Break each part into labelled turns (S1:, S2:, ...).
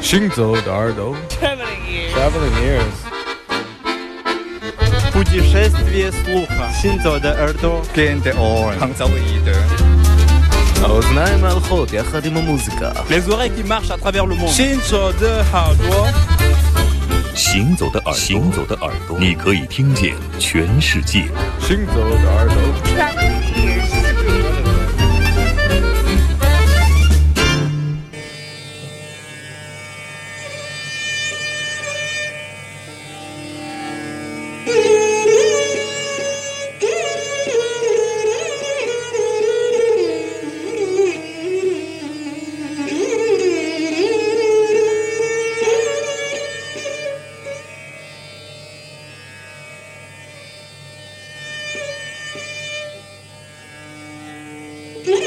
S1: 行走的耳朵
S2: Traveling ears.
S1: Traveling ears
S3: Путешествие слуха. Синзо de Erdo.
S4: Gente on.
S5: Hanzaoide.
S1: האוזניים ההלכות יחד עם המוזיקה
S3: Les oreilles qui marchent à travers le monde.
S2: Shinzo de Hardware.
S6: 行走的耳朵，行走的耳朵，你可以听见全世界。
S1: 行走的耳朵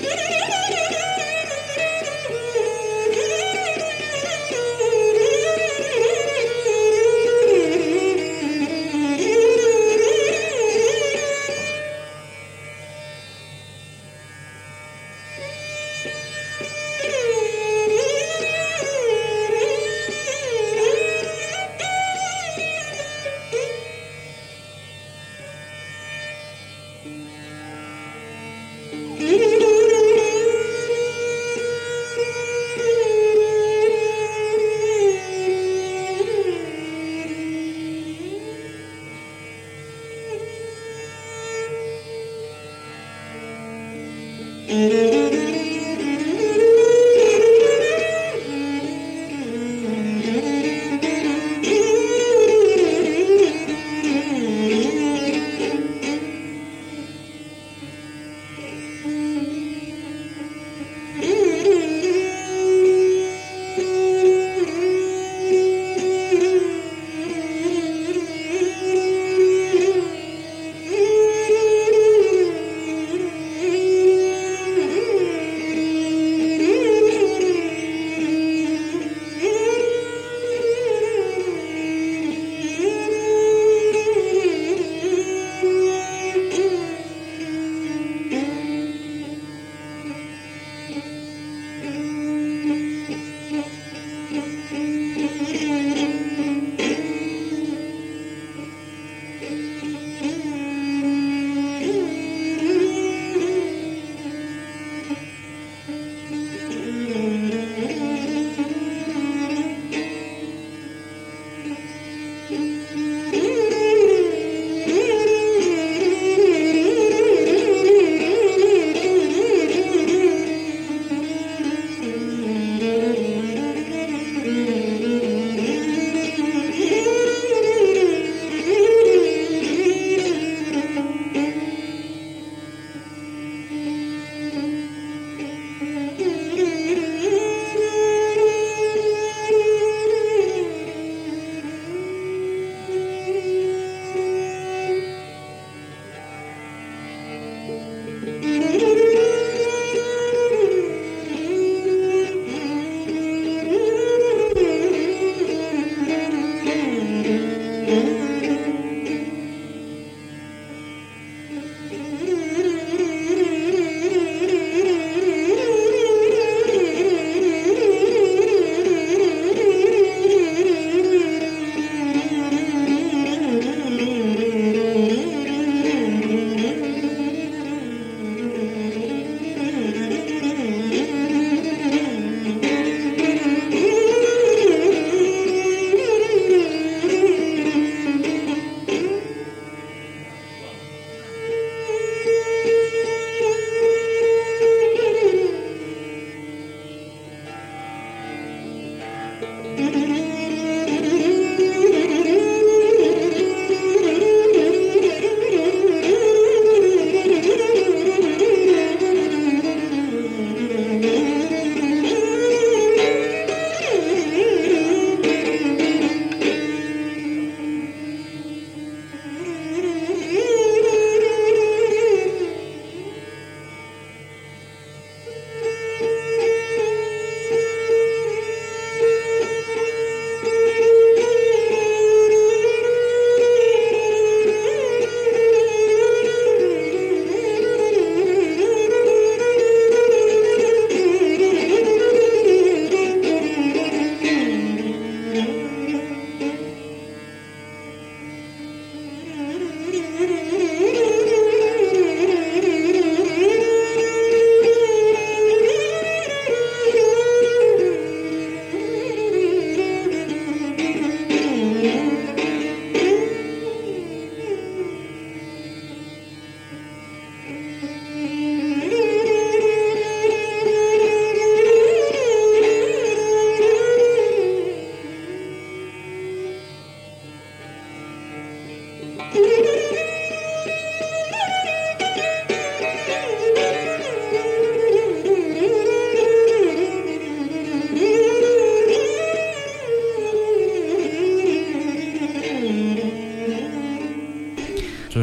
S2: Yeah.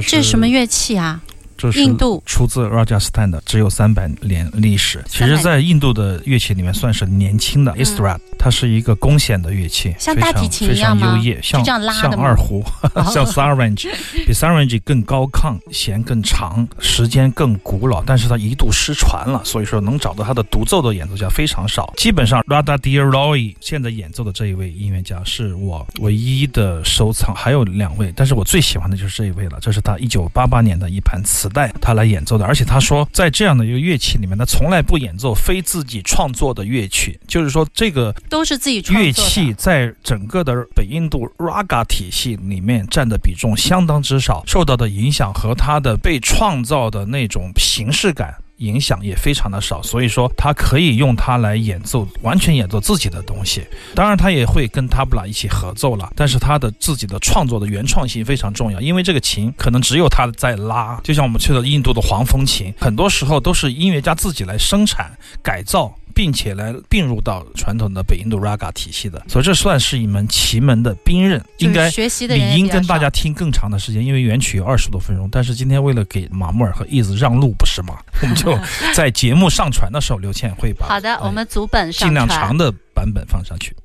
S4: 这是
S5: 什么乐器啊？
S4: 这是
S5: 印度。
S4: 出自 Rajasthan 的，只有三百年历史。其实，在印度的乐器里面算是年轻的 Israt，、它是一个弓弦的乐器，
S5: 嗯像
S4: 非常
S5: 大提琴
S4: 非
S5: 一样吗？
S4: 常优越，像像二胡，
S5: 哦。
S4: 像 Sarangi，比 Sarangi 更高亢，弦更长，时间更古老，但是它一度失传了，所以说能找到它的独奏的演奏家非常少。基本上 Radha d e r Roy 现在演奏的这一位音乐家是我唯一的收藏，还有两位，但是我最喜欢的就是这一位了，这是他一九八八年的一盘磁带，他来演奏的，而且他说在这样的一个乐器里面，他从来不演奏非自己创作的乐曲，就是说这个
S5: 都是自己创作
S4: 乐器在整个的北印度 raga 体系里面占的比重相当之少，受到的影响和他的被创造的那种形式感。影响也非常的少，所以说他可以用它来演奏，完全演奏自己的东西。当然，他也会跟塔布拉一起合奏了，但是他的自己的创作的原创性非常重要，因为这个琴可能只有他在拉，就像我们去的印度的黄蜂琴，很多时候都是音乐家自己来生产改造。并且来并入到传统的北印度 raga 体系的，所以这算是一门奇门的兵刃，应该理应跟大家听更长的时间，因为原曲有二十多分钟。但是今天为了给马木尔和伊子让路，不是吗？我们就在节目上传的时候，刘倩会把
S5: 好的，
S4: 哎
S5: 我们组本上
S4: 尽量长的版本放上去。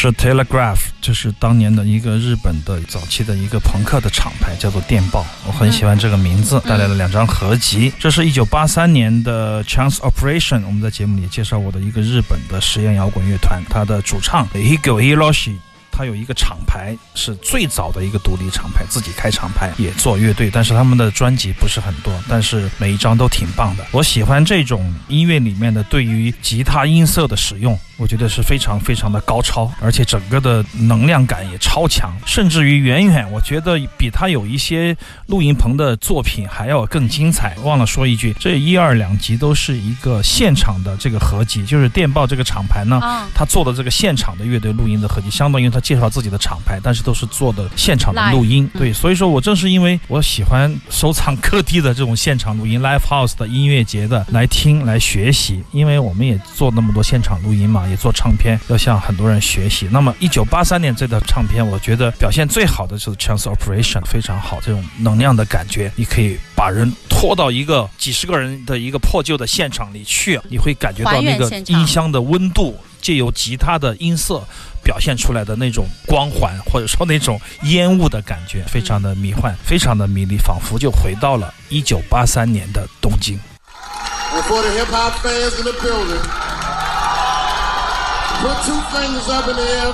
S4: 是 Telegraph，这是当年的一个日本的早期的一个朋克的厂牌，叫做电报。我很喜欢这个名字，带来了两张合集。这是一九八三年的 Chance Operation，我们在节目里介绍过的一个日本的实验摇滚乐团，它的主唱 Higo Hiroshi。他有一个厂牌，是最早的一个独立厂牌，自己开厂牌也做乐队，但是他们的专辑不是很多，但是每一张都挺棒的。我喜欢这种音乐里面的对于吉他音色的使用，我觉得是非常非常的高超，而且整个的能量感也超强，甚至于远远我觉得比他有一些录音棚的作品还要更精彩。忘了说一句，这一二两集都是一个现场的这个合集，就是电报这个厂牌呢，
S5: 啊，
S4: 他做的这个现场的乐队录音的合集，相当于他介绍自己的厂牌，但是都是做的现场的录音。
S5: 嗯
S4: 对，所以说我正是因为我喜欢收藏各地的这种现场录音、live house 的音乐节的来听来学习，因为我们也做那么多现场录音嘛，也做唱片，要向很多人学习。那么一九八三年这套唱片，我觉得表现最好的就是 Chance Operation，非常好，这种能量的感觉，你可以把人拖到一个几十个人的一个破旧的现场里去，你会感觉到那个音箱的温度，借由吉他的音色表现出来的那种光环，或者说那种烟雾的感觉，非常的迷幻，非常的迷离，仿佛就回到了一九八三年的东京。
S7: Put two fingers up in the air.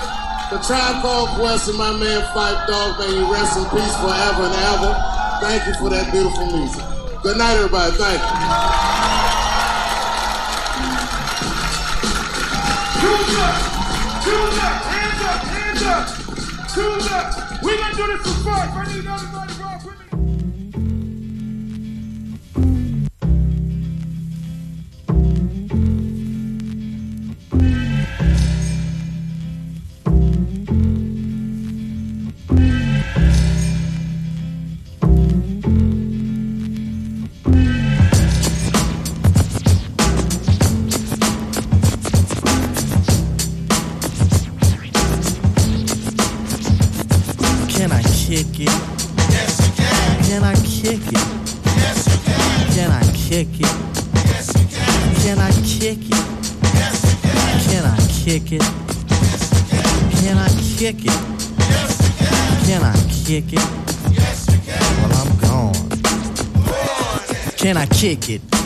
S7: The Tribe Called Quest and my man Fight Dog, may you rest in peace forever and ever. Thank you for that beautiful music. Good night, everybody. Thank you.
S8: Tune up, tune up, hands up, hands up, tune up. We gonna do this for fun. I need everybody
S9: kick it? Can. I kick it? Can. I kick it? Can. I kick it? Well, I'm gone. Can I kick it?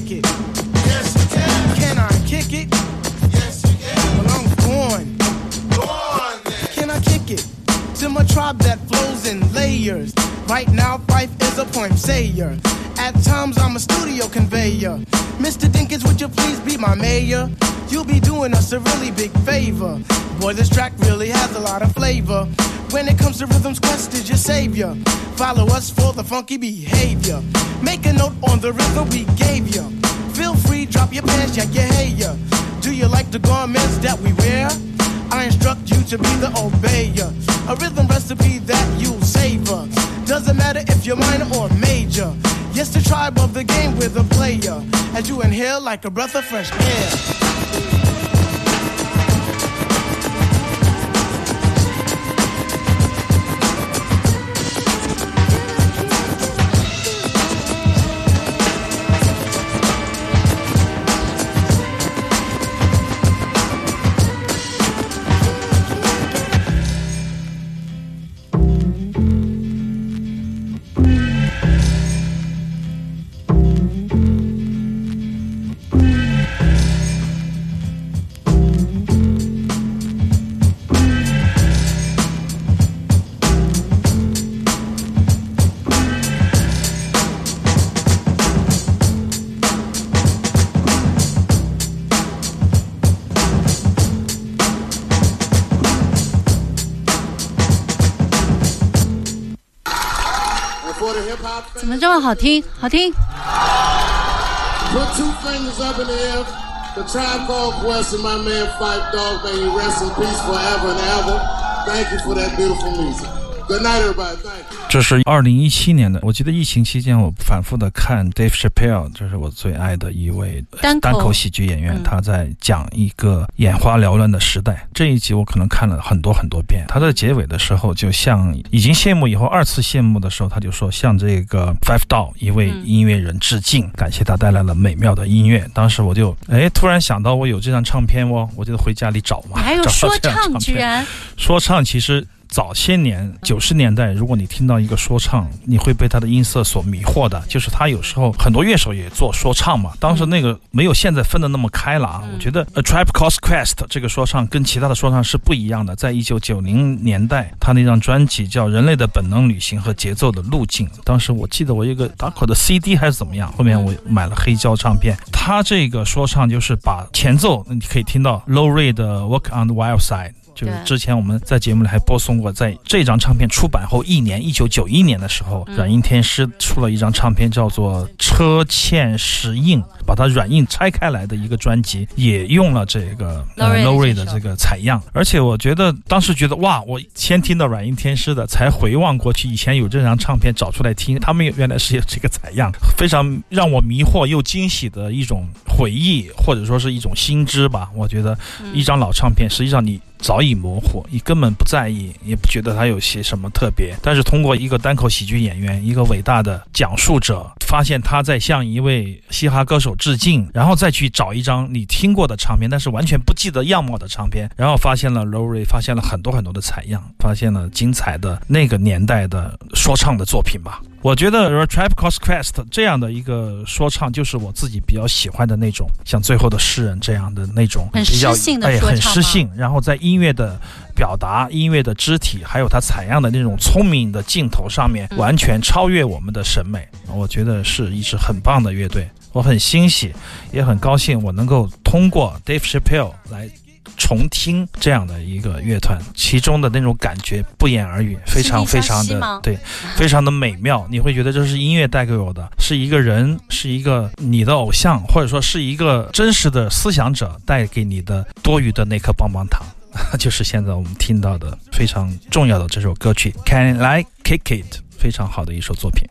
S9: Kick it? Yes, you can. Can I kick it? Yes, you can. Well, I'm. Go on, then. Can I kick it? To my tribe that flows in layers. Right now, Fife is a poem sayer. At times, I'm a studio conveyor. Mr. Dinkins, would you please be my mayor? You'll be doing us a really big favor. Boy, this track really has a lot of flavor. When it comes to rhythms, Quest is your savior. Follow us for the funky behavior. Make a note on the rhythm we gave you. Feel free, drop your pants, yeah, yeah, hey, yeah. Do you like the garments that we wear? I instruct you to be the obeyer. A rhythm recipe that you'll savor. Doesn't matter if you're minor or major. Yes, the tribe of the game with a player. As you inhale like a breath of fresh air.
S7: hop
S5: 怎么这么好听？好听！
S7: Put two fingers up in the air. The tribe called Quest and my man Fight Dog, may he rest in peace forever and ever. Thank you for that beautiful music. Good night, everybody.
S4: 这是二零一七年的，我记得疫情期间我反复的看 Dave Chappelle，这是我最爱的一位
S5: 单口
S4: 单口喜剧演员，
S5: 嗯
S4: 他在讲一个眼花缭乱的时代。这一集我可能看了很多很多遍。他在结尾的时候，就像已经谢幕以后二次谢幕的时候，他就说向这个 Five Dog 一位
S5: 嗯
S4: 音乐人致敬，感谢他带来了美妙的音乐。当时我就哎突然想到我有这张唱片哦，我就回家里找嘛，
S5: 还有
S4: 找到
S5: 说
S4: 这张
S5: 唱，居然
S4: 说唱其实早些年九十年代，如果你听到一个说唱，你会被他的音色所迷惑的。就是他有时候很多乐手也做说唱嘛，当时那个没有现在分的那么开了啊。我觉得《A Tribe Called Quest》这个说唱跟其他的说唱是不一样的。在一九九零年代，他那张专辑叫《人类的本能旅行和节奏的路径》，当时我记得我有一个打口的 CD 还是怎么样，后面我买了黑胶唱片。他这个说唱就是把前奏，你可以听到 Low Ray 的《Walk on the Wild Side》。就是之前我们在节目里还播送过，在这张唱片出版后一年，一九九一年的时候，
S5: 嗯
S4: 软硬天师出了一张唱片，叫做《车欠石印》，把它软硬拆开来的一个专辑，也用了这个
S5: 的
S4: Low Ray
S5: 这首
S4: 的这个采样。而且我觉得当时觉得哇，我先听到软硬天师的，才回望过去以前有这张唱片找出来听，他们原来是有这个采样，非常让我迷惑又惊喜的一种回忆，或者说是一种新知吧。我觉得一张老唱片，实际上你早已模糊，你根本不在意，也不觉得它有些什么特别。但是通过一个单口喜剧演员，一个伟大的讲述者，发现他在向一位嘻哈歌手致敬，然后再去找一张你听过的唱片，但是完全不记得样貌的唱片，然后发现了 Lowry，发现了很多很多的采样，发现了精彩的那个年代的说唱的作品吧。我觉得《Tribe Called Quest》这样的一个说唱，就是我自己比较喜欢的那种，像《最后的诗人》这样的那种
S5: 很
S4: 比较
S5: 诗性的
S4: 哎，很诗性，然后在音乐的表达、音乐的肢体，还有它采样的那种聪明的镜头上面，
S5: 嗯
S4: 完全超越我们的审美。我觉得是一支很棒的乐队，我很欣喜，也很高兴，我能够通过 Dave Chappelle 来。重听这样的一个乐团，其中的那种感觉不言而喻，非常非常的对，非常的美妙。你会觉得这是音乐带给我的，是一个人，是一个你的偶像，或者说是一个真实的思想者带给你的多余的那颗棒棒糖。就是现在我们听到的非常重要的这首歌曲《Can I Kick It》，非常好的一首作品。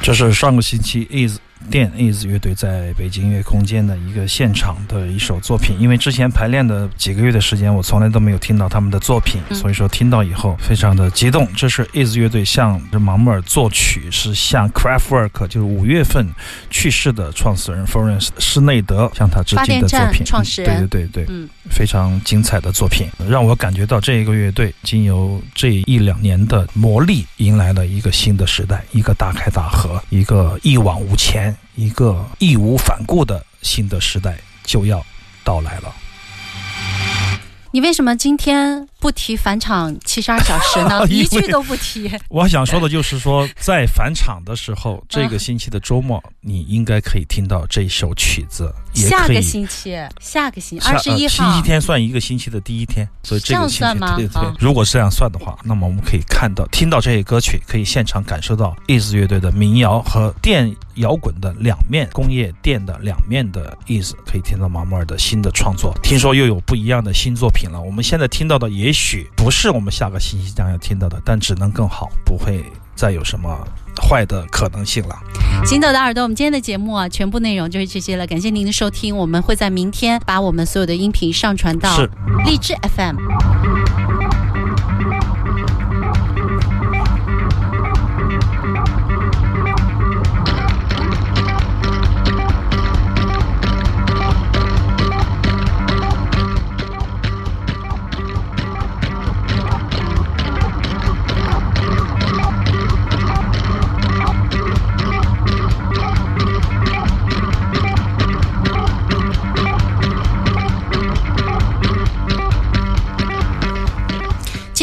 S10: 这
S4: 是上个星期 Is 电 Is 乐队在北京音乐空间的一个现场的一首作品。因为之前排练的几个月的时间，我从来都没有听到他们的作品，
S5: 嗯
S4: 所以说听到以后非常的激动。这是 Is 乐队向盲目尔作曲，是向 craftwork，就是五月份去世的创始人 Florence 施内德向他致敬的作品。
S5: 创始人
S4: 对对对对，
S5: 嗯，
S4: 非常精彩的作品，让我感觉到这一个乐队经由这一两年的磨砺，迎来了一个新的时代，一个大开大合，一个一往无前，一个义无反顾的新的时代就要到来了。
S5: 你为什么今天不提返场七十二小时呢？一句都不提。
S4: 我想说的就是说，在返场的时候，这个星期的周末，你应该可以听到这首曲子，也
S5: 下个。星期，下个星期
S4: 下
S5: 二十一
S4: 号星期，天算一个星期的第一天，所以这个星期对对
S5: 啊。
S4: 如果是这样算的话，那么我们可以看到、听到这些歌曲，可以现场感受到 Is 乐队的民谣和电摇滚的两面，工业电的两面的 Is，可以听到马莫尔的新的创作。听说又有不一样的新作品了。我们现在听到的也许不是我们下个星期将要听到的，但只能更好，不会再有什么坏的可能性了。
S5: 行走的耳朵，我们今天的节目啊，全部内容就是这些了。感谢您的收听，我们会在明天把我们所有的音频上传到
S4: 是
S5: 荔枝 FM。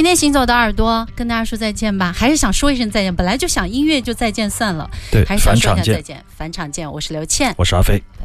S5: 今天行走的耳朵跟大家说再见吧，还是想说一声再见。本来就想音乐就再见算了，
S4: 对，
S5: 还是想说一下再，见。返场见，我是刘倩，
S4: 我是阿飞。
S5: 拜拜。